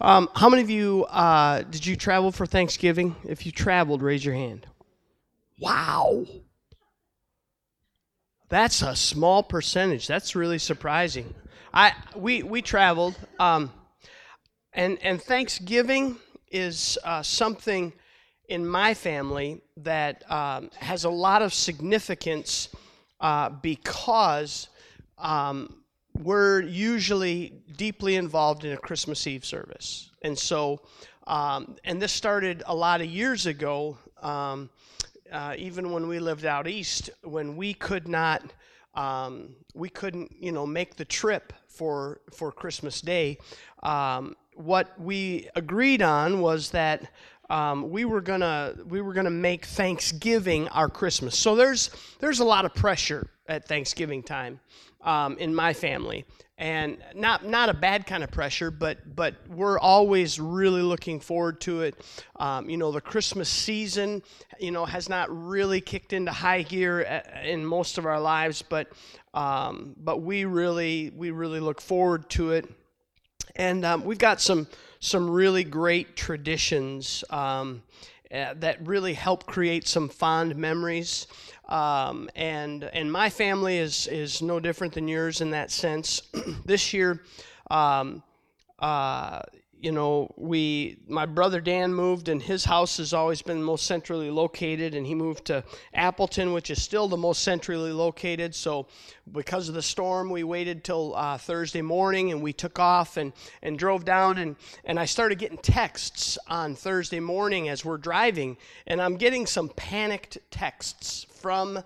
Um, how many of you uh, did you travel for Thanksgiving? If you traveled, raise your hand. Wow. That's a small percentage. That's really surprising. I we we traveled, um, and and Thanksgiving is uh, something in my family that um, has a lot of significance uh, because um, we're usually deeply involved in a Christmas Eve service, and so um, and this started a lot of years ago. Um, uh, even when we lived out east, when we could not, um, we couldn't, you know, make the trip for for Christmas Day. Um, what we agreed on was that um, we were gonna we were gonna make Thanksgiving our Christmas. So there's there's a lot of pressure at Thanksgiving time um, in my family, and not not a bad kind of pressure, but but we're always really looking forward to it. Um, you know, the Christmas season, you know, has not really kicked into high gear uh, in most of our lives, but um, but we really we really look forward to it, and um, we've got some some really great traditions. Um, uh, that really help create some fond memories. Um, and and my family is is no different than yours in that sense. this year, um, uh, you know, we my brother Dan moved, and his house has always been most centrally located, and he moved to Appleton, which is still the most centrally located. So, because of the storm, we waited till uh, Thursday morning, and we took off and and drove down, and and I started getting texts on Thursday morning as we're driving, and I'm getting some panicked texts from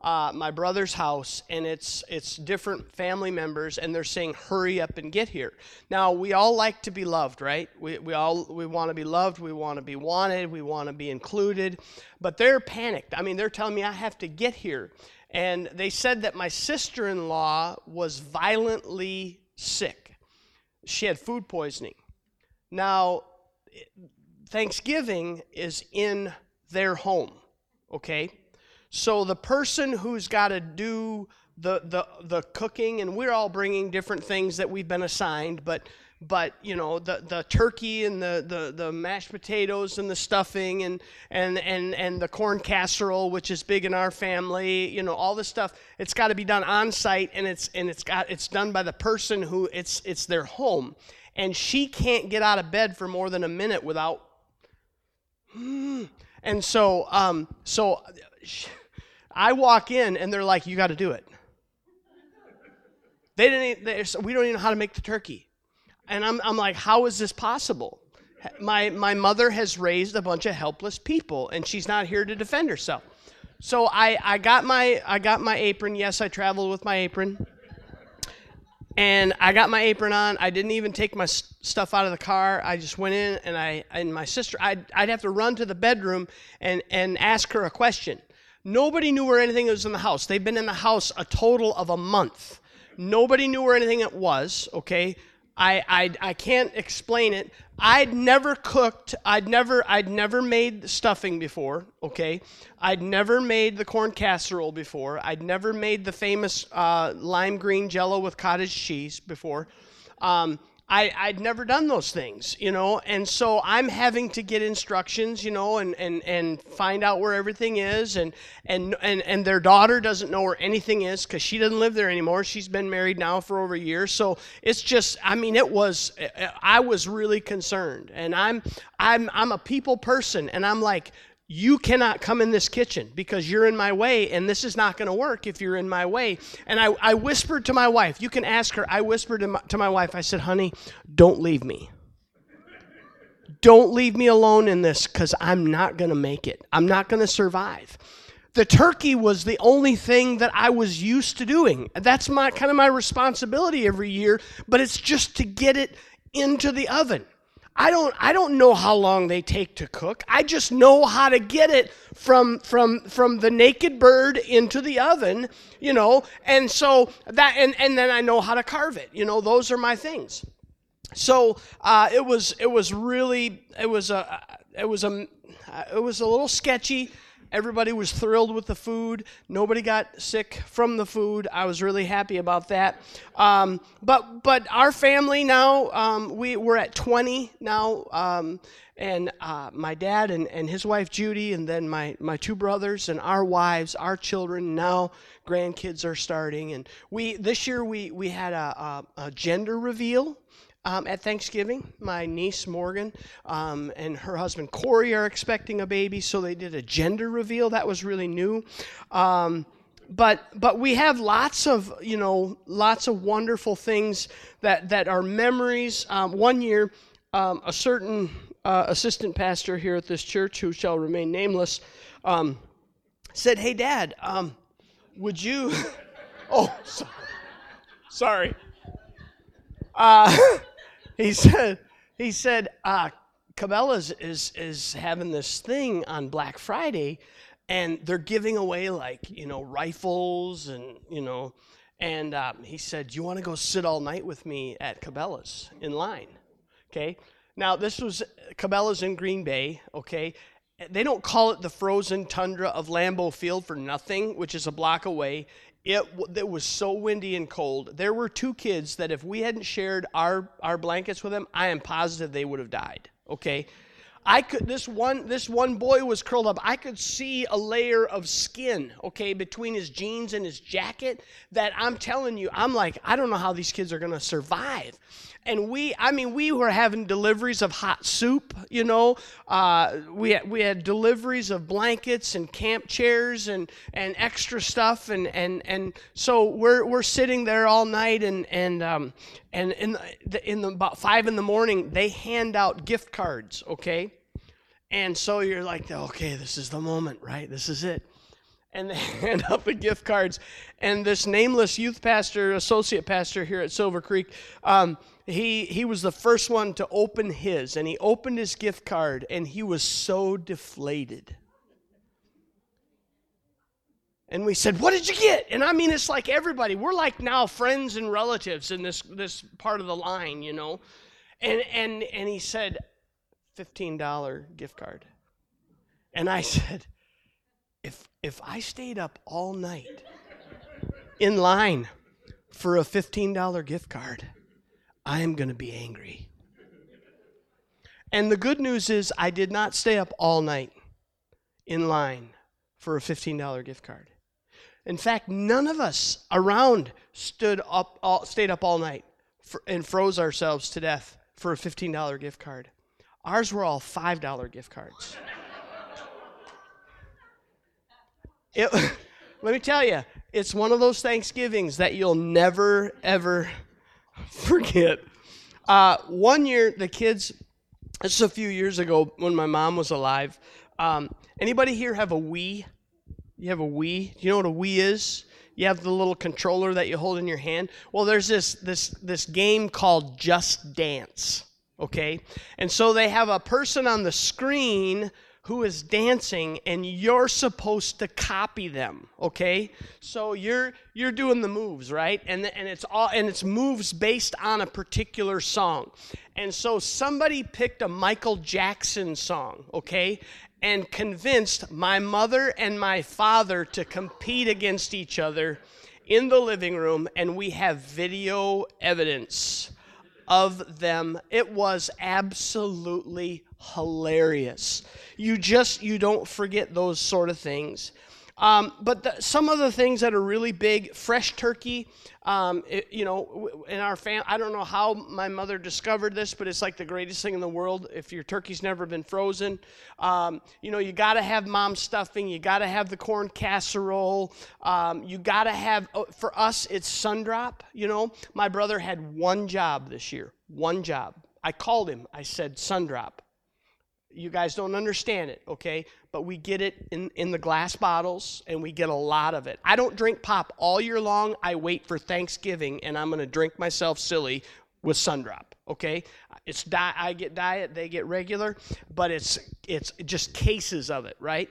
uh, my brother's house, and it's it's different family members, and they're saying, "Hurry up and get here." Now we all like to be loved, right? We we all we want to be loved, we want to be wanted, we want to be included, but they're panicked. I mean, they're telling me I have to get here, and they said that my sister-in-law was violently sick. She had food poisoning. Now, Thanksgiving is in their home, okay? So the person who's got to do the, the, the cooking, and we're all bringing different things that we've been assigned, but but you know the, the turkey and the, the, the mashed potatoes and the stuffing and, and, and, and the corn casserole which is big in our family you know all this stuff it's got to be done on site and it's and it's got it's done by the person who it's it's their home. And she can't get out of bed for more than a minute without and so um so I walk in and they're like, "You got to do it." They didn't. They, we don't even know how to make the turkey, and I'm I'm like, "How is this possible?" My my mother has raised a bunch of helpless people, and she's not here to defend herself. So I I got my I got my apron. Yes, I traveled with my apron. And I got my apron on. I didn't even take my stuff out of the car. I just went in and I and my sister I'd, I'd have to run to the bedroom and and ask her a question Nobody knew where anything was in the house. They've been in the house a total of a month. Nobody knew where anything it was, okay? I, I, I can't explain it. I'd never cooked. I'd never I'd never made stuffing before. Okay, I'd never made the corn casserole before. I'd never made the famous uh, lime green Jello with cottage cheese before. Um, I, I'd never done those things, you know, and so I'm having to get instructions, you know, and, and, and find out where everything is, and, and, and, and their daughter doesn't know where anything is because she doesn't live there anymore. She's been married now for over a year, so it's just, I mean, it was, I was really concerned, and I'm, I'm, I'm a people person, and I'm like, you cannot come in this kitchen because you're in my way and this is not going to work if you're in my way. And I, I whispered to my wife you can ask her i whispered to my, to my wife i said honey don't leave me. Don't leave me alone in this because i'm not going to make it. I'm not going to survive. The turkey was the only thing that i was used to doing. That's my kind of my responsibility every year but it's just to get it into the oven I don't I don't know how long they take to cook. I just know how to get it from from from the naked bird into the oven, you know. And so that and and then I know how to carve it. You know, those are my things. So uh, it was it was really it was a it was a it was a little sketchy Everybody was thrilled with the food. Nobody got sick from the food. I was really happy about that. Um, but but our family now um, we we're at 20 now, um, and uh, my dad and, and his wife Judy, and then my my two brothers and our wives, our children. Now grandkids are starting, and we this year we we had a, a, a gender reveal um, at Thanksgiving. My niece Morgan um, and her husband Corey are expecting a baby, so they did a gender reveal. That was really new. Um, but but we have lots of you know lots of wonderful things that that are memories. Um, one year, um, a certain uh, assistant pastor here at this church, who shall remain nameless, um, said, "Hey, Dad, would you?" oh, sorry. sorry. Uh, he said, he said, uh, Cabela's is is having this thing on Black Friday, and they're giving away like you know rifles and you know, and um, he said, "Do you want to go sit all night with me at Cabela's in line?" Okay. Now this was Cabela's in Green Bay. Okay. They don't call it the frozen tundra of Lambeau Field for nothing, which is a block away. It, it was so windy and cold. There were two kids that if we hadn't shared our, our blankets with them, I am positive they would have died. Okay? I could this one this one boy was curled up. I could see a layer of skin, okay, between his jeans and his jacket that I'm telling you, I'm like, I don't know how these kids are going to survive and we i mean we were having deliveries of hot soup you know? Uh, we, had, we had deliveries of blankets and camp chairs and, and extra stuff and, and, and so we're, we're sitting there all night and, and, um, and in, the, in the, about five in the morning they hand out gift cards okay? And so you're like okay this is the moment right? This is it and they hand out the gift cards. And this nameless youth pastor associate pastor here at silver creek um, he he was the first one to open his and he opened his gift card and he was so deflated. And we said what did you get? And i mean it's like everybody we're like now friends and relatives in this this part of the line you know? And and and he said $15 gift card. And i said if i stayed up all night in line for a $15 gift card I am going to be angry. And the good news is, I did not stay up all night in line for a $15 gift card. In fact, none of us around stood up, all, stayed up all night for, and froze ourselves to death for a $15 gift card. Ours were all $5 gift cards. It, let me tell you, it's one of those Thanksgivings that you'll never, ever forget. Uh, one year, the kids, this is a few years ago when my mom was alive. Um, anybody here have a Wii? You have a Wii? Do you know what a Wii is? You have the little controller that you hold in your hand. Well, there's this this this game called Just Dance. Okay, and so they have a person on the screen who is dancing and you're supposed to copy them okay? So you're you're doing the moves right? And and it's all and it's moves based on a particular song. And so somebody picked a Michael Jackson song okay? And convinced my mother and my father to compete against each other in the living room and we have video evidence of them. It was absolutely hilarious. You just you don't forget those sort of things. Um, but the, some of the things that are really big, fresh turkey. Um, it, you know, in our family, I don't know how my mother discovered this, but it's like the greatest thing in the world. If your turkey's never been frozen, um, you know, you got to have mom stuffing. You got to have the corn casserole. Um, you got to have. Oh, for us, it's sundrop. You know, my brother had one job this year. One job. I called him. I said, sundrop. You guys don't understand it, okay? But we get it in, in the glass bottles and we get a lot of it. I don't drink pop all year long. I wait for Thanksgiving and I'm going to drink myself silly with Sundrop, okay? It's di- I get diet, they get regular, but it's it's just cases of it, right?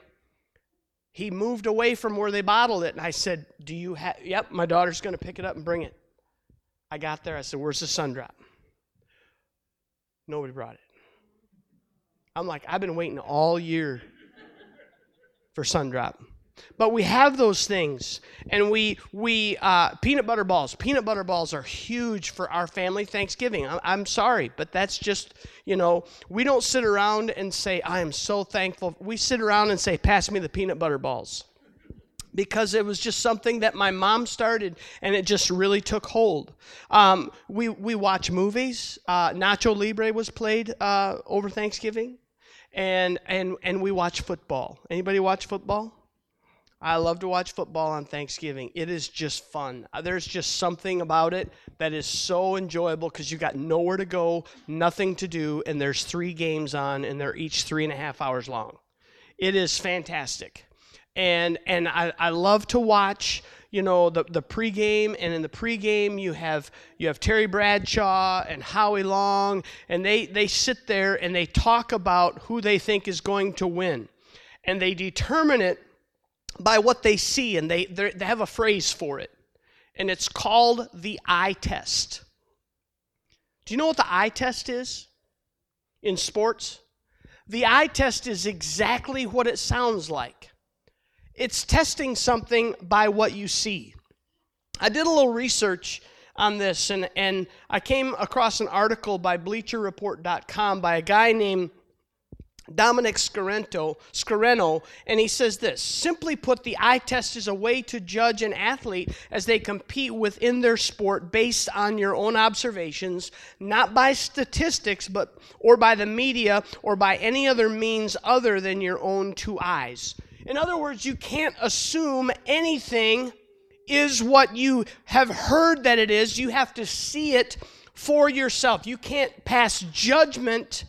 He moved away from where they bottled it and I said, "Do you have Yep, my daughter's going to pick it up and bring it." I got there. I said, "Where's the Sundrop?" Nobody brought it. I'm like, I've been waiting all year for Sundrop. But we have those things, and we we uh, peanut butter balls. Peanut butter balls are huge for our family Thanksgiving. I'm, I'm sorry, but that's just you know we don't sit around and say I am so thankful. We sit around and say, "Pass me the peanut butter balls." because it was just something that my mom started and it just really took hold. Um, we, we watch movies. Uh, Nacho Libre was played uh, over Thanksgiving. And, and, and we watch football. Anybody watch football? I love to watch football on Thanksgiving. It is just fun. Uh, there's just something about it that is so enjoyable because you got nowhere to go, nothing to do, and there's three games on, and they're each three and a half hours long. It is fantastic and and I, I love to watch you know the the pregame and in the pregame you have you have Terry Bradshaw and Howie Long and they they sit there and they talk about who they think is going to win and they determine it by what they see and they they have a phrase for it and it's called the eye test. Do you know what the eye test is in sports? The eye test is exactly what it sounds like it's testing something by what you see. I did a little research on this, and, and I came across an article by BleacherReport.com by a guy named Dominic Scarento, Scareno, and he says this Simply put, the eye test is a way to judge an athlete as they compete within their sport based on your own observations, not by statistics, but or by the media or by any other means other than your own two eyes. In other words, you can't assume anything is what you have heard that it is. You have to see it for yourself. You can't pass judgment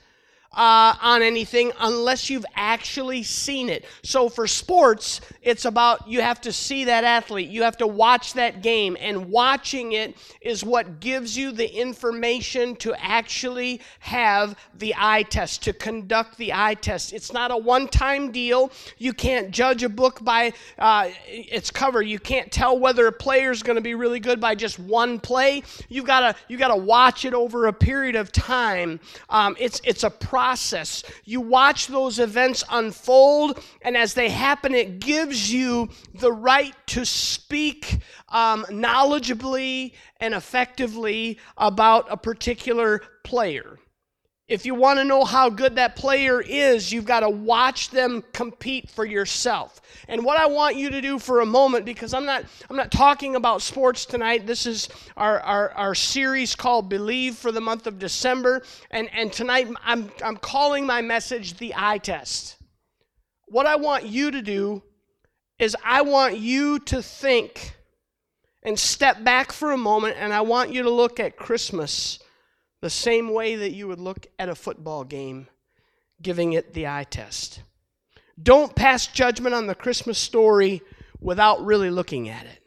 uh, on anything unless you've actually seen it. So for sports, it's about you have to see that athlete, you have to watch that game, and watching it is what gives you the information to actually have the eye test, to conduct the eye test. It's not a one time deal. You can't judge a book by uh, its cover. You can't tell whether a player is going to be really good by just one play. You've got to you got to watch it over a period of time. Um, it's it's a process process. You watch those events unfold, and as they happen, it gives you the right to speak um, knowledgeably and effectively about a particular player. If you want to know how good that player is, you've got to watch them compete for yourself. And what I want you to do for a moment, because I'm not, I'm not talking about sports tonight. This is our, our, our series called Believe for the month of December. And, and tonight I'm, I'm calling my message the eye test. What I want you to do is I want you to think and step back for a moment, and I want you to look at Christmas the same way that you would look at a football game, giving it the eye test. Don't pass judgment on the Christmas story without really looking at it.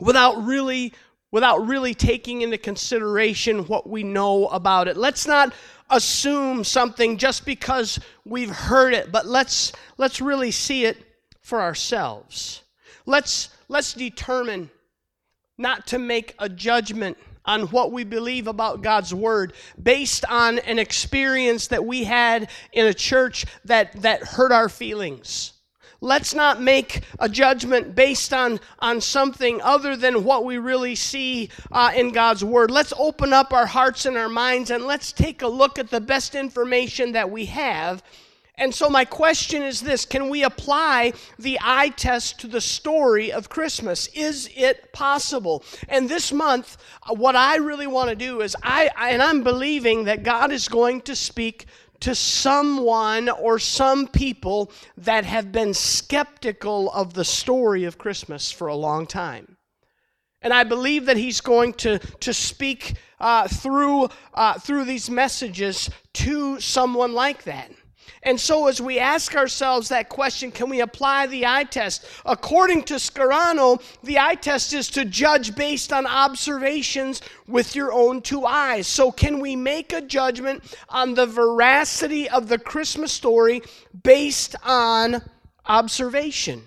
Without really without really taking into consideration what we know about it. Let's not assume something just because we've heard it, but let's let's really see it for ourselves. Let's let's determine not to make a judgment on what we believe about God's Word based on an experience that we had in a church that, that hurt our feelings. Let's not make a judgment based on, on something other than what we really see uh, in God's Word. Let's open up our hearts and our minds and let's take a look at the best information that we have and so, my question is this Can we apply the eye test to the story of Christmas? Is it possible? And this month, uh, what I really want to do is, I, and I'm believing that God is going to speak to someone or some people that have been skeptical of the story of Christmas for a long time. And I believe that he's going to, to speak uh, through, uh, through these messages to someone like that. And so, as we ask ourselves that question, can we apply the eye test? According to Scarano, the eye test is to judge based on observations with your own two eyes. So, can we make a judgment on the veracity of the Christmas story based on observation?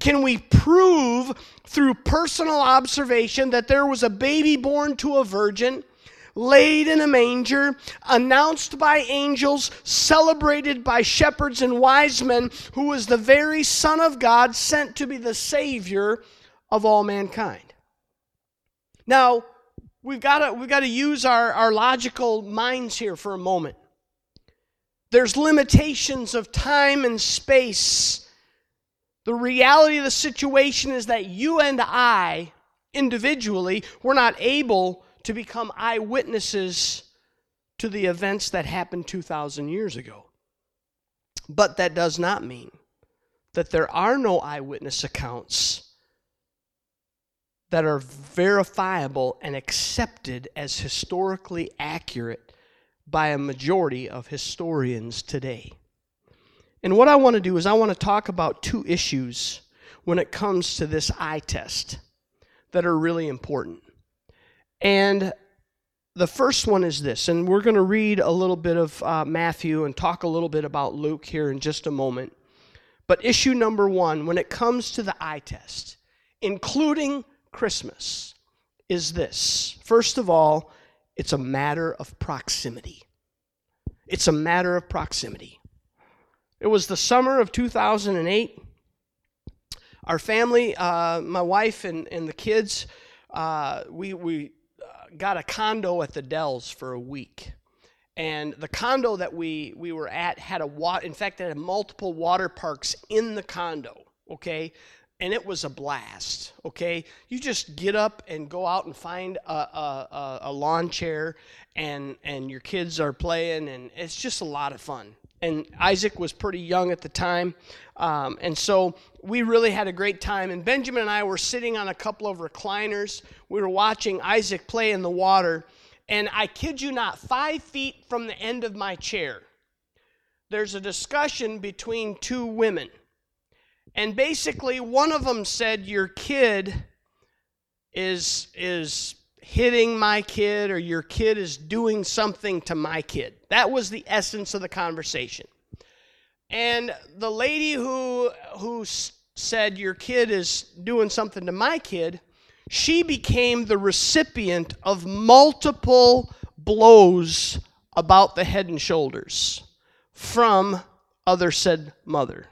Can we prove through personal observation that there was a baby born to a virgin? Laid in a manger, announced by angels, celebrated by shepherds and wise men, who was the very Son of God sent to be the Savior of all mankind. Now, we've got to we've got to use our, our logical minds here for a moment. There's limitations of time and space. The reality of the situation is that you and I, individually, were not able to become eyewitnesses to the events that happened 2,000 years ago. But that does not mean that there are no eyewitness accounts that are verifiable and accepted as historically accurate by a majority of historians today. And what I want to do is I want to talk about two issues when it comes to this eye test that are really important. And the first one is this, and we're going to read a little bit of uh, Matthew and talk a little bit about Luke here in just a moment. But issue number one, when it comes to the eye test, including Christmas, is this. First of all, it's a matter of proximity. It's a matter of proximity. It was the summer of 2008. Our family, uh, my wife and, and the kids, uh, we, we got a condo at the Dells for a week. And the condo that we, we were at had a water, in fact, it had multiple water parks in the condo, okay? and it was a blast. Okay, you just get up and go out and find a, a, a, lawn chair, and and your kids are playing, and it's just a lot of fun. And Isaac was pretty young at the time, um, and so we really had a great time. And Benjamin and I were sitting on a couple of recliners. We were watching Isaac play in the water, and I kid you not, five feet from the end of my chair, there's a discussion between two women and basically, one of them said, Your kid is, is hitting my kid, or your kid is doing something to my kid. That was the essence of the conversation. And the lady who, who said, Your kid is doing something to my kid, she became the recipient of multiple blows about the head and shoulders from other said mother.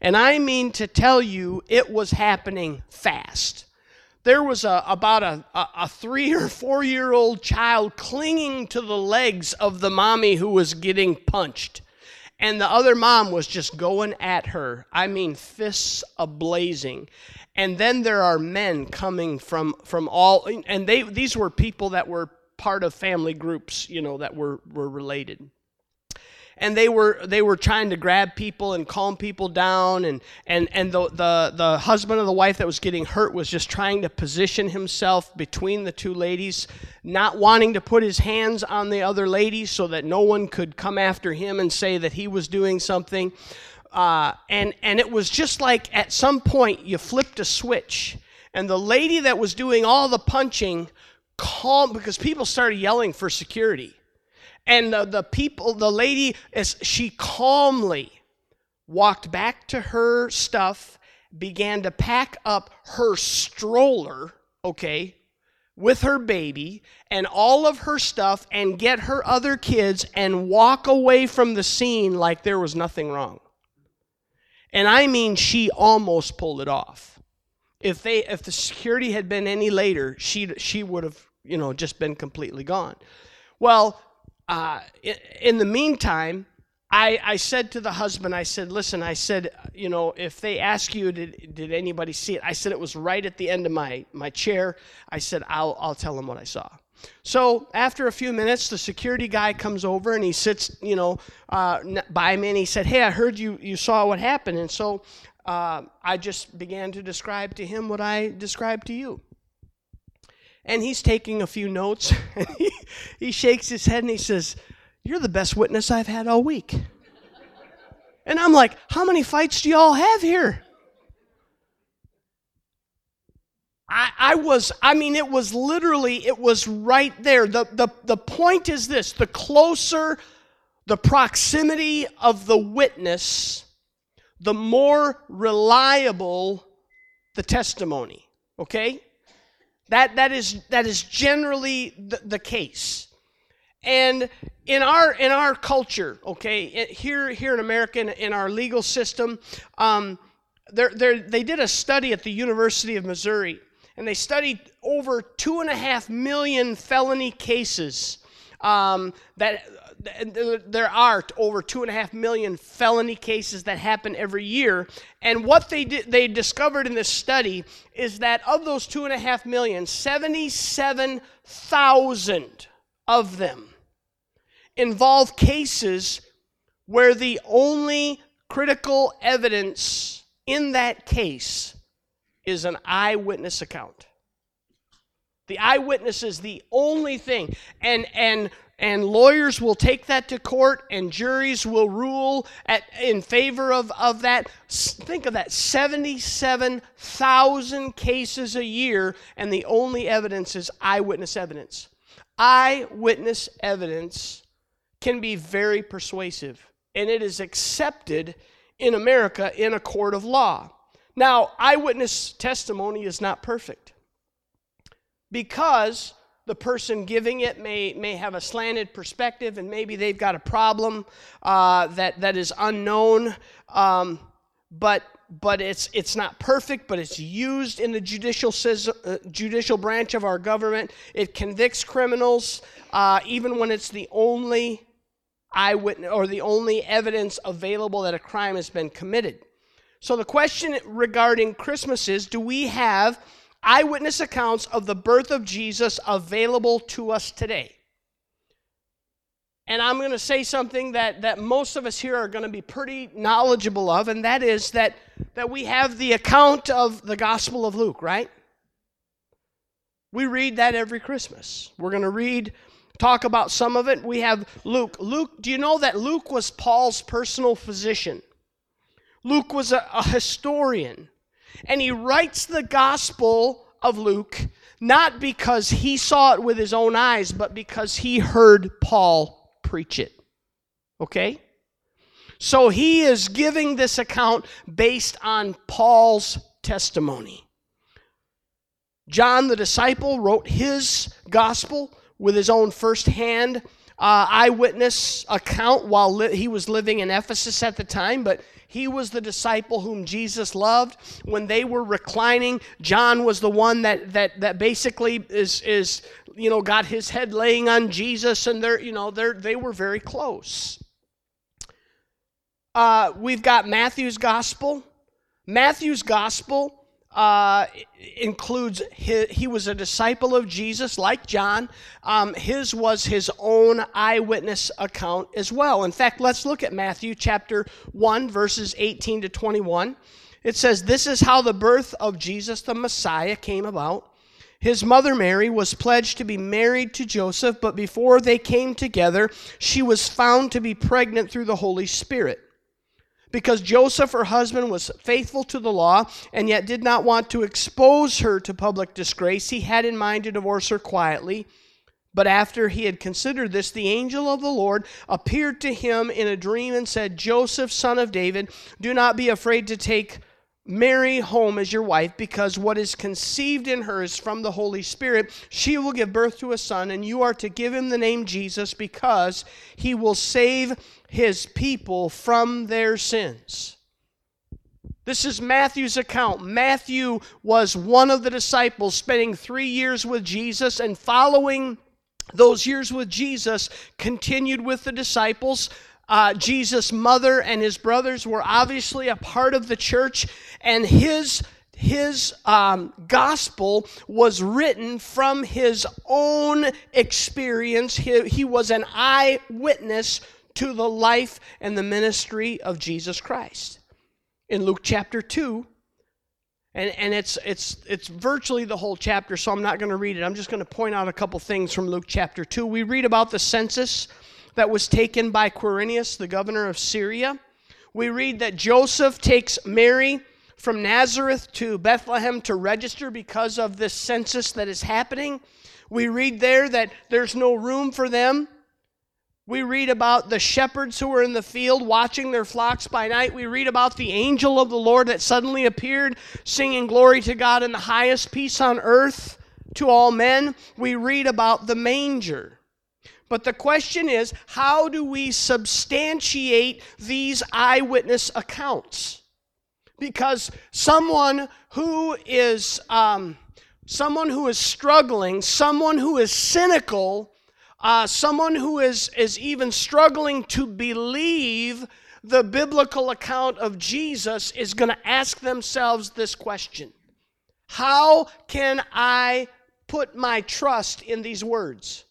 And I mean to tell you, it was happening fast. There was a, about a, a, three or four year old child clinging to the legs of the mommy who was getting punched. And the other mom was just going at her. I mean, fists ablazing. And then there are men coming from, from all, and they, these were people that were part of family groups, you know, that were, were related and they were they were trying to grab people and calm people down. And and and the the the husband of the wife that was getting hurt was just trying to position himself between the two ladies not wanting to put his hands on the other lady so that no one could come after him and say that he was doing something. Uh, and and it was just like at some point you flipped a switch and the lady that was doing all the punching calm because people started yelling for security and the, the people, the lady, as she calmly walked back to her stuff, began to pack up her stroller, okay, with her baby and all of her stuff and get her other kids and walk away from the scene like there was nothing wrong. And I mean, she almost pulled it off. If they, if the security had been any later, she she would have, you know, just been completely gone. Well, uh, in the meantime, I, I said to the husband, I said, listen, I said, you know, if they ask you, did, did anybody see it? I said, it was right at the end of my, my chair. I said, I'll, I'll tell them what I saw. So after a few minutes, the security guy comes over and he sits, you know, uh, by me and he said, hey, I heard you, you saw what happened. And so uh, I just began to describe to him what I described to you and he's taking a few notes. And he, he shakes his head and he says, You're the best witness I've had all week. And I'm like, How many fights do y'all have here? I, I was, I mean, it was literally, it was right there. The, the, the point is this the closer the proximity of the witness, the more reliable the testimony. Okay? That, that, is, that is generally the, the case. And in our in our culture, okay, here here in America, in, in our legal system, um, they're, they're, they did a study at the University of Missouri, and they studied over two and a half million felony cases um, that there are over two and a half million felony cases that happen every year. And what they did, they discovered in this study is that of those two and a half million, 77,000 of them involve cases where the only critical evidence in that case is an eyewitness account. The eyewitness is the only thing. And and and lawyers will take that to court and juries will rule at, in favor of, of that. Think of that 77,000 cases a year, and the only evidence is eyewitness evidence. Eyewitness evidence can be very persuasive, and it is accepted in America in a court of law. Now, eyewitness testimony is not perfect because the person giving it may, may have a slanted perspective and maybe they've got a problem uh, that, that is unknown. Um, but but it's it's not perfect, but it's used in the judicial uh, judicial branch of our government. It convicts criminals, uh, even when it's the only eyewitness or the only evidence available that a crime has been committed. So the question regarding Christmas is: Do we have eyewitness accounts of the birth of Jesus available to us today? And I'm going to say something that, that most of us here are going to be pretty knowledgeable of, and that is that, that we have the account of the Gospel of Luke, right? We read that every Christmas. We're going to read, talk about some of it. We have Luke. Luke, do you know that Luke was Paul's personal physician? Luke was a, a historian, and he writes the Gospel of Luke not because he saw it with his own eyes, but because he heard Paul preach it. Okay? So he is giving this account based on Paul's testimony. John the disciple wrote his gospel with his own firsthand uh, eyewitness account while li- he was living in Ephesus at the time, but he was the disciple whom Jesus loved. When they were reclining, John was the one that that that basically is is you know got his head laying on Jesus, and they're you know they're they were very close. Uh, we've got Matthew's gospel. Matthew's gospel uh, includes his, he was a disciple of Jesus, like John. Um, his was his own eyewitness account as well. In fact, let's look at Matthew chapter 1, verses 18 to 21. It says, This is how the birth of Jesus the Messiah came about. His mother Mary was pledged to be married to Joseph, but before they came together, she was found to be pregnant through the Holy Spirit. Because Joseph, her husband, was faithful to the law and yet did not want to expose her to public disgrace, he had in mind to divorce her quietly. But after he had considered this, the angel of the Lord appeared to him in a dream and said, Joseph, son of David, do not be afraid to take Mary home as your wife, because what is conceived in her is from the Holy Spirit. She will give birth to a son, and you are to give him the name Jesus, because he will save his people from their sins. This is Matthew's account. Matthew was one of the disciples, spending three years with Jesus and following those years with Jesus, continued with the disciples uh, Jesus' mother and his brothers were obviously a part of the church, and his his um, gospel was written from his own experience. He, he was an eyewitness to the life and the ministry of Jesus Christ. In Luke chapter 2, and, and it's, it's, it's virtually the whole chapter, so I'm not going to read it. I'm just going to point out a couple things from Luke chapter 2. We read about the census that was taken by Quirinius, the governor of Syria. We read that Joseph takes Mary from Nazareth to Bethlehem to register because of this census that is happening. We read there that there's no room for them. We read about the shepherds who were in the field watching their flocks by night. We read about the angel of the Lord that suddenly appeared, singing glory to God in the highest peace on earth to all men, we read about the manger. But the question is, how do we substantiate these eyewitness accounts? Because someone who is um, someone who is struggling, someone who is cynical, uh, someone who is is even struggling to believe the biblical account of Jesus is going to ask themselves this question: How can I put my trust in these words?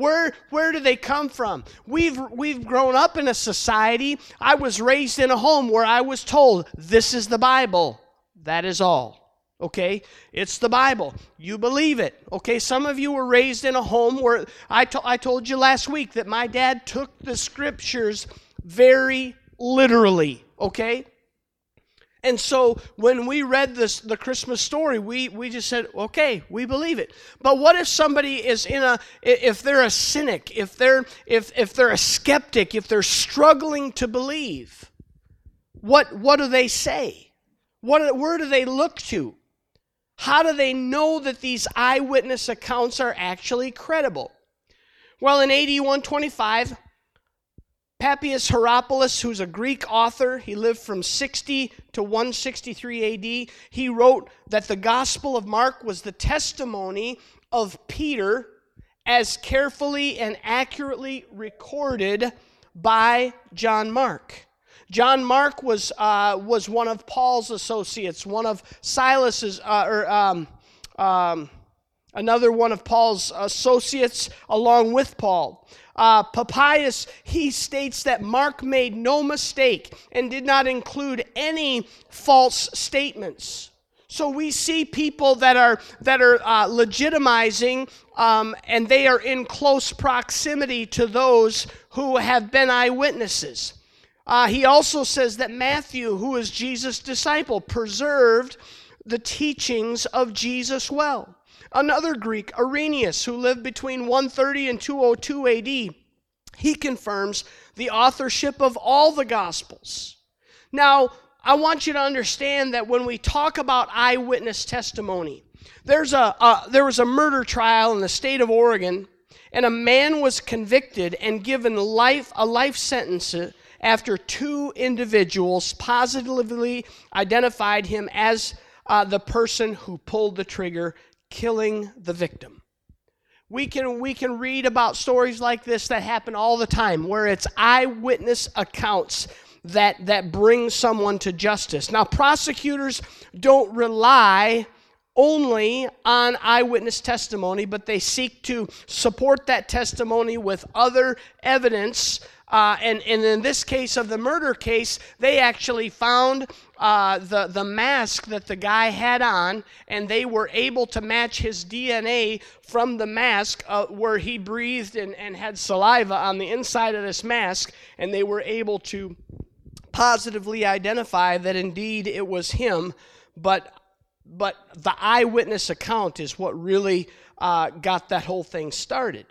Where, where do they come from? We've, we've grown up in a society. I was raised in a home where I was told, this is the Bible. That is all. Okay? It's the Bible. You believe it. Okay? Some of you were raised in a home where I, to, I told you last week that my dad took the scriptures very literally. Okay? And so when we read this the Christmas story, we, we just said, okay, we believe it. But what if somebody is in a if they're a cynic, if they're if if they're a skeptic, if they're struggling to believe, what what do they say? What where do they look to? How do they know that these eyewitness accounts are actually credible? Well, in AD 125, Papias Hierapolis, who's a Greek author, he lived from 60 to 163 AD. He wrote that the Gospel of Mark was the testimony of Peter as carefully and accurately recorded by John Mark. John Mark was, uh, was one of Paul's associates, one of Silas's, uh, or um, um, another one of Paul's associates along with Paul uh, Papias, he states that Mark made no mistake and did not include any false statements. So we see people that are that are uh, legitimizing, um, and they are in close proximity to those who have been eyewitnesses. Uh, he also says that Matthew, who is Jesus' disciple, preserved the teachings of Jesus well. Another Greek, Irenaeus, who lived between 130 and 202 AD, he confirms the authorship of all the Gospels. Now, I want you to understand that when we talk about eyewitness testimony, there's a, a, there was a murder trial in the state of Oregon, and a man was convicted and given life a life sentence after two individuals positively identified him as uh, the person who pulled the trigger killing the victim. We can, we can read about stories like this that happen all the time where it's eyewitness accounts that, that bring someone to justice. Now, prosecutors don't rely only on eyewitness testimony, but they seek to support that testimony with other evidence uh, and, and in this case of the murder case, they actually found uh, the, the mask that the guy had on, and they were able to match his DNA from the mask uh, where he breathed and, and had saliva on the inside of this mask, and they were able to positively identify that indeed it was him. But, but the eyewitness account is what really uh, got that whole thing started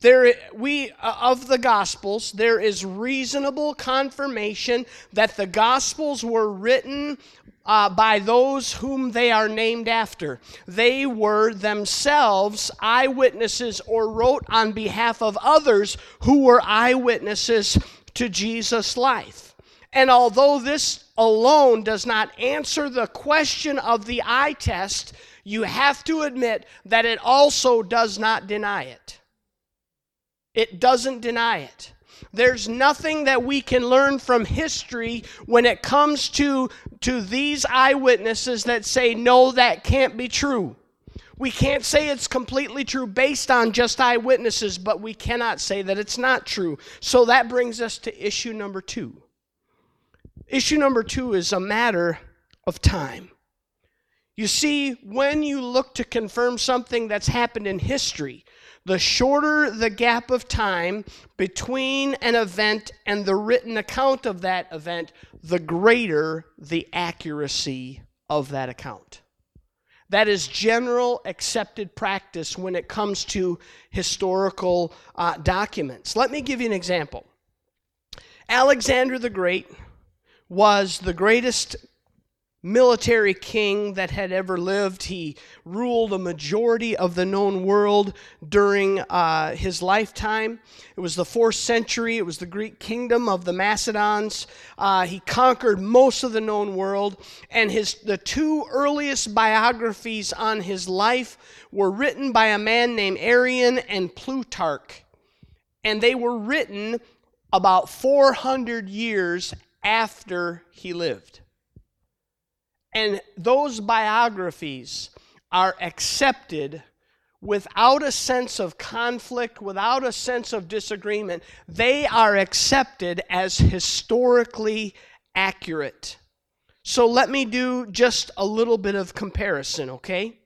there we uh, of the gospels there is reasonable confirmation that the gospels were written uh, by those whom they are named after. They were themselves eyewitnesses or wrote on behalf of others who were eyewitnesses to jesus life. And although this alone does not answer the question of the eye test you have to admit that it also does not deny it it doesn't deny it. There's nothing that we can learn from history when it comes to, to these eyewitnesses that say, no, that can't be true. We can't say it's completely true based on just eyewitnesses, but we cannot say that it's not true. So that brings us to issue number two. Issue number two is a matter of time. You see, when you look to confirm something that's happened in history, the shorter the gap of time between an event and the written account of that event, the greater the accuracy of that account. That is general accepted practice when it comes to historical uh, documents. Let me give you an example. Alexander the Great was the greatest military king that had ever lived. He ruled a majority of the known world during uh, his lifetime. It was the fourth century, it was the Greek kingdom of the Macedons. Uh, he conquered most of the known world, and his, the two earliest biographies on his life were written by a man named Arrian and Plutarch. And they were written about 400 years after he lived. And those biographies are accepted without a sense of conflict, without a sense of disagreement. They are accepted as historically accurate. So let me do just a little bit of comparison, okay?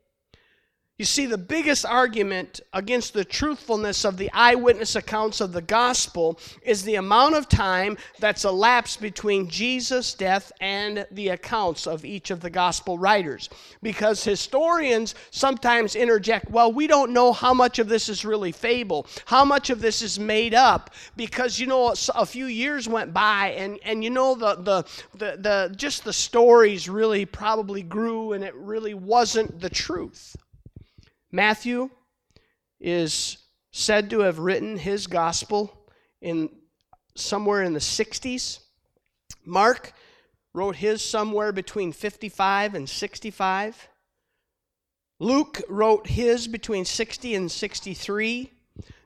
You see, the biggest argument against the truthfulness of the eyewitness accounts of the gospel is the amount of time that's elapsed between Jesus' death and the accounts of each of the gospel writers. Because historians sometimes interject, well, we don't know how much of this is really fable, how much of this is made up, because, you know, a few years went by and, and you know, the, the, the, the just the stories really probably grew and it really wasn't the truth. Matthew is said to have written his gospel in somewhere in the 60s. Mark wrote his somewhere between 55 and 65. Luke wrote his between 60 and 63.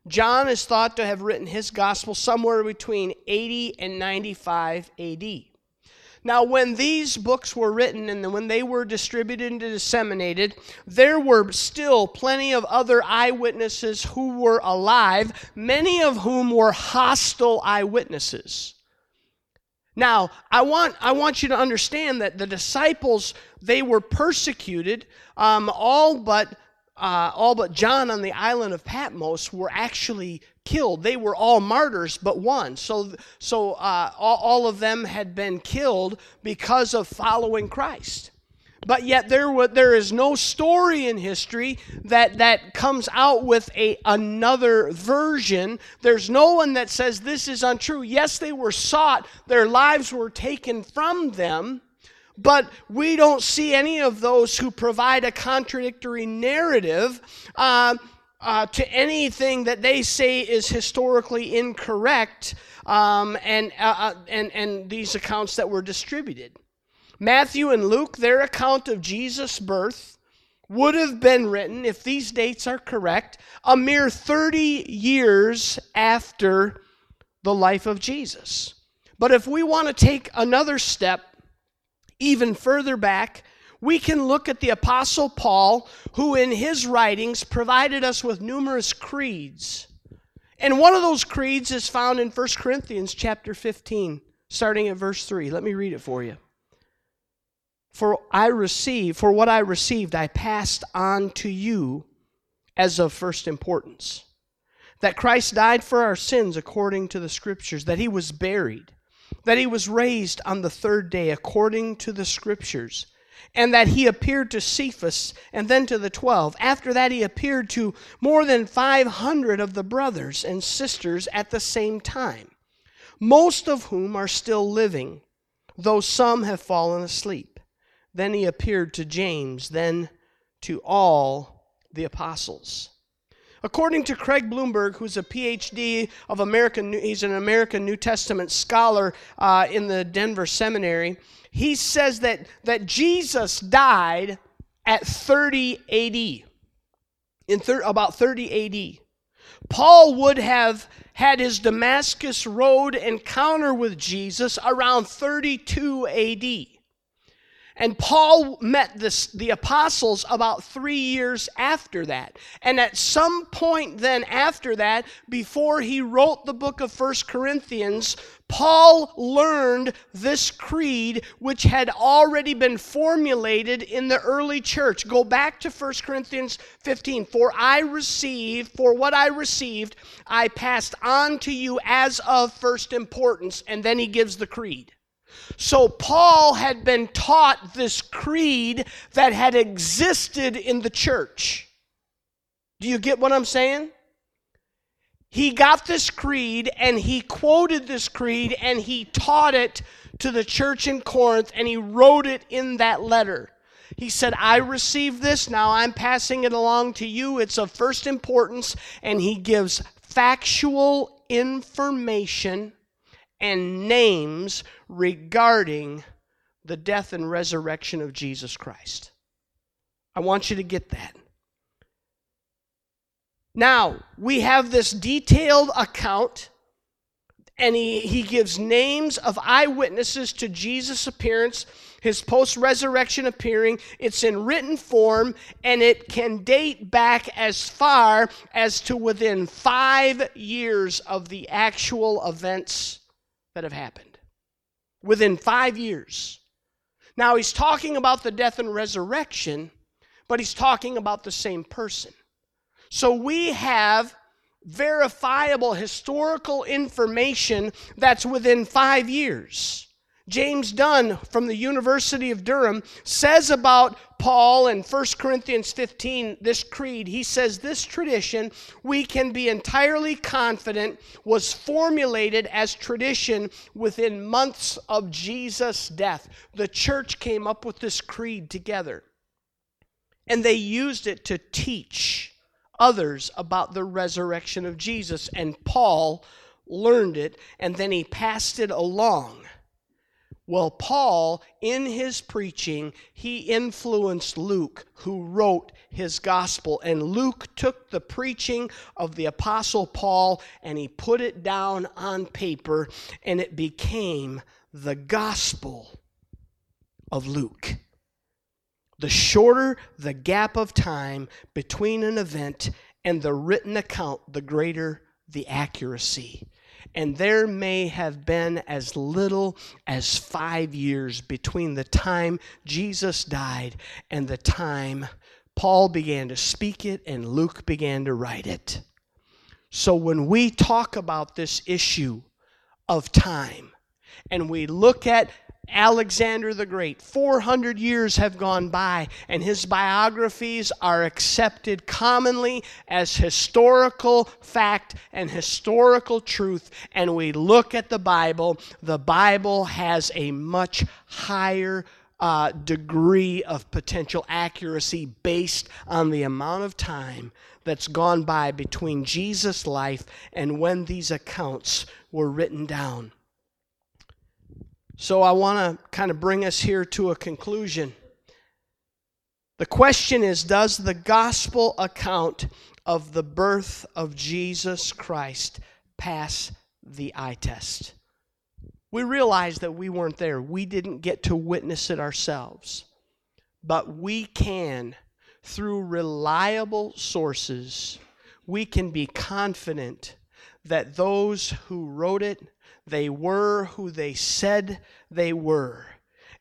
John is thought to have written his gospel somewhere between 80 and 95 AD. Now, when these books were written and when they were distributed and disseminated, there were still plenty of other eyewitnesses who were alive, many of whom were hostile eyewitnesses. Now, I want, I want you to understand that the disciples, they were persecuted, um, all but uh, all but John on the island of Patmos were actually killed. They were all martyrs but one. So, so uh, all, all of them had been killed because of following Christ. But yet there, there is no story in history that, that comes out with a, another version. There's no one that says this is untrue. Yes, they were sought, their lives were taken from them but we don't see any of those who provide a contradictory narrative uh, uh, to anything that they say is historically incorrect um, and, uh, uh, and, and these accounts that were distributed. Matthew and Luke, their account of Jesus' birth would have been written, if these dates are correct, a mere 30 years after the life of Jesus. But if we want to take another step even further back, we can look at the Apostle Paul, who in his writings provided us with numerous creeds. And one of those creeds is found in 1 Corinthians chapter 15, starting at verse 3. Let me read it for you. For I received, for what I received, I passed on to you as of first importance. That Christ died for our sins according to the Scriptures, that he was buried that he was raised on the third day according to the scriptures, and that he appeared to Cephas and then to the twelve. After that, he appeared to more than 500 of the brothers and sisters at the same time, most of whom are still living, though some have fallen asleep. Then he appeared to James, then to all the apostles. According to Craig Blomberg, who's a PhD of American, he's an American New Testament scholar uh, in the Denver Seminary. He says that, that Jesus died at 30 AD, in thir- about 30 AD. Paul would have had his Damascus Road encounter with Jesus around 32 AD. And Paul met this, the apostles about three years after that. And at some point then after that, before he wrote the book of First Corinthians, Paul learned this creed which had already been formulated in the early church. Go back to 1 Corinthians 15. For I received, for what I received, I passed on to you as of first importance. And then he gives the creed. So Paul had been taught this creed that had existed in the church. Do you get what I'm saying? he got this creed and he quoted this creed and he taught it to the church in Corinth and he wrote it in that letter. He said, I received this, now I'm passing it along to you. It's of first importance. And he gives factual information and names regarding the death and resurrection of Jesus Christ. I want you to get that. Now, we have this detailed account, and he, he gives names of eyewitnesses to Jesus' appearance, his post resurrection appearing. It's in written form, and it can date back as far as to within five years of the actual events that have happened. Within five years. Now, he's talking about the death and resurrection, but he's talking about the same person. So we have verifiable historical information that's within five years. James Dunn from the University of Durham says about Paul in 1 Corinthians 15, this creed, he says this tradition, we can be entirely confident, was formulated as tradition within months of Jesus' death. The church came up with this creed together, and they used it to teach others about the resurrection of Jesus. And Paul learned it, and then he passed it along. Well, Paul, in his preaching, he influenced Luke, who wrote his gospel. And Luke took the preaching of the Apostle Paul and he put it down on paper, and it became the gospel of Luke. The shorter the gap of time between an event and the written account, the greater the accuracy. And there may have been as little as five years between the time Jesus died and the time Paul began to speak it and Luke began to write it. So when we talk about this issue of time and we look at Alexander the Great. 400 years have gone by, and his biographies are accepted commonly as historical fact and historical truth. And we look at the Bible, the Bible has a much higher uh, degree of potential accuracy based on the amount of time that's gone by between Jesus' life and when these accounts were written down. So I want to kind of bring us here to a conclusion. The question is Does the gospel account of the birth of Jesus Christ pass the eye test? We realize that we weren't there. We didn't get to witness it ourselves. But we can, through reliable sources, we can be confident that those who wrote it they were who they said they were.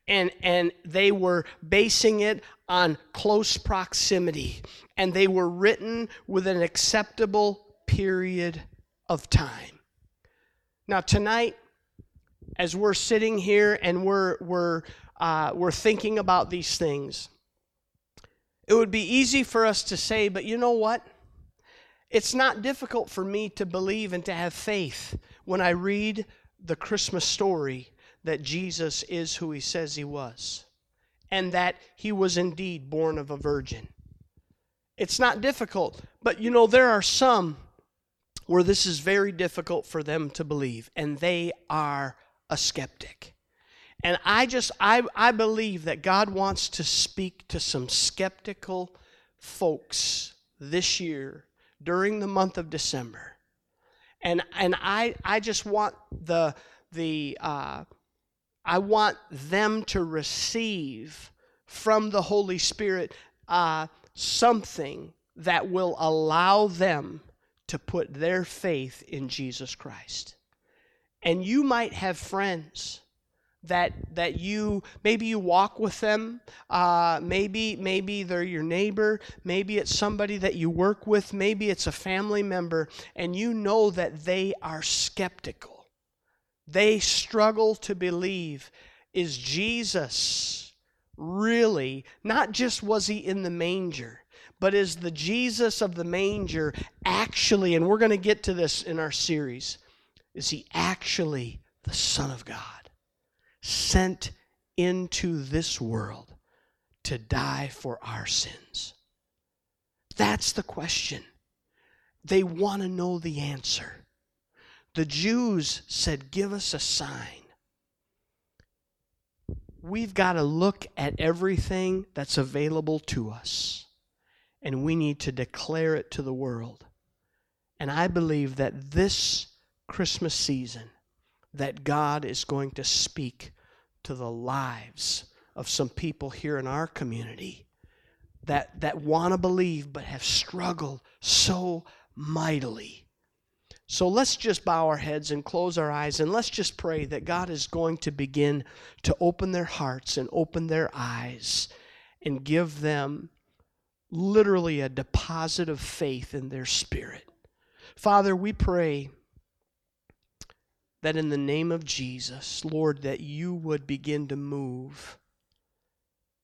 And, and they were basing it on close proximity. And they were written with an acceptable period of time. Now, tonight, as we're sitting here and we're, we're, uh, we're thinking about these things, it would be easy for us to say, but you know what? It's not difficult for me to believe and to have faith when I read the Christmas story that Jesus is who he says he was and that he was indeed born of a virgin. It's not difficult, but you know, there are some where this is very difficult for them to believe, and they are a skeptic. And I just, I, I believe that God wants to speak to some skeptical folks this year during the month of December and and I I just want the the uh, I want them to receive from the Holy Spirit uh, something that will allow them to put their faith in Jesus Christ. And you might have friends that that you maybe you walk with them uh, maybe maybe they're your neighbor maybe it's somebody that you work with maybe it's a family member and you know that they are skeptical. They struggle to believe is jesus really not just was he in the manger but is the Jesus of the manger actually, and we're going to get to this in our series, is he actually the Son of God, sent into this world to die for our sins? That's the question. They want to know the answer. The Jews said, Give us a sign. We've got to look at everything that's available to us, and we need to declare it to the world. And I believe that this Christmas season, that God is going to speak to the lives of some people here in our community that, that want to believe but have struggled so mightily. So let's just bow our heads and close our eyes and let's just pray that God is going to begin to open their hearts and open their eyes and give them literally a deposit of faith in their spirit. Father, we pray that in the name of Jesus, Lord, that you would begin to move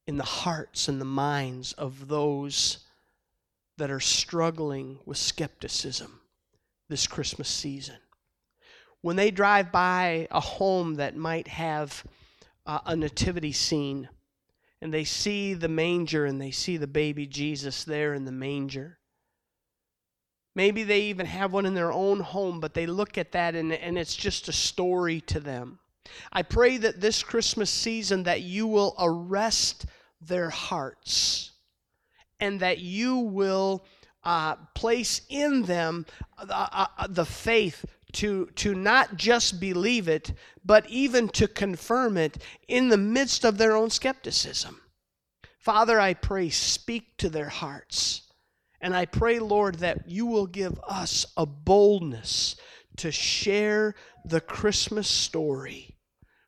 in the hearts and the minds of those that are struggling with skepticism this Christmas season. When they drive by a home that might have uh, a nativity scene and they see the manger and they see the baby Jesus there in the manger, maybe they even have one in their own home, but they look at that and, and it's just a story to them. I pray that this Christmas season that you will arrest their hearts and that you will uh, place in them uh, uh, the faith to, to not just believe it, but even to confirm it in the midst of their own skepticism. Father, I pray, speak to their hearts. And I pray, Lord, that you will give us a boldness to share the Christmas story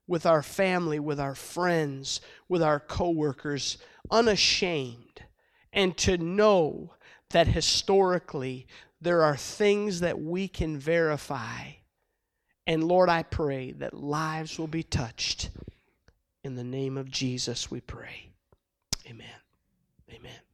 with our family, with our friends, with our coworkers, unashamed, and to know that historically there are things that we can verify. And Lord, I pray that lives will be touched. In the name of Jesus, we pray. Amen. Amen.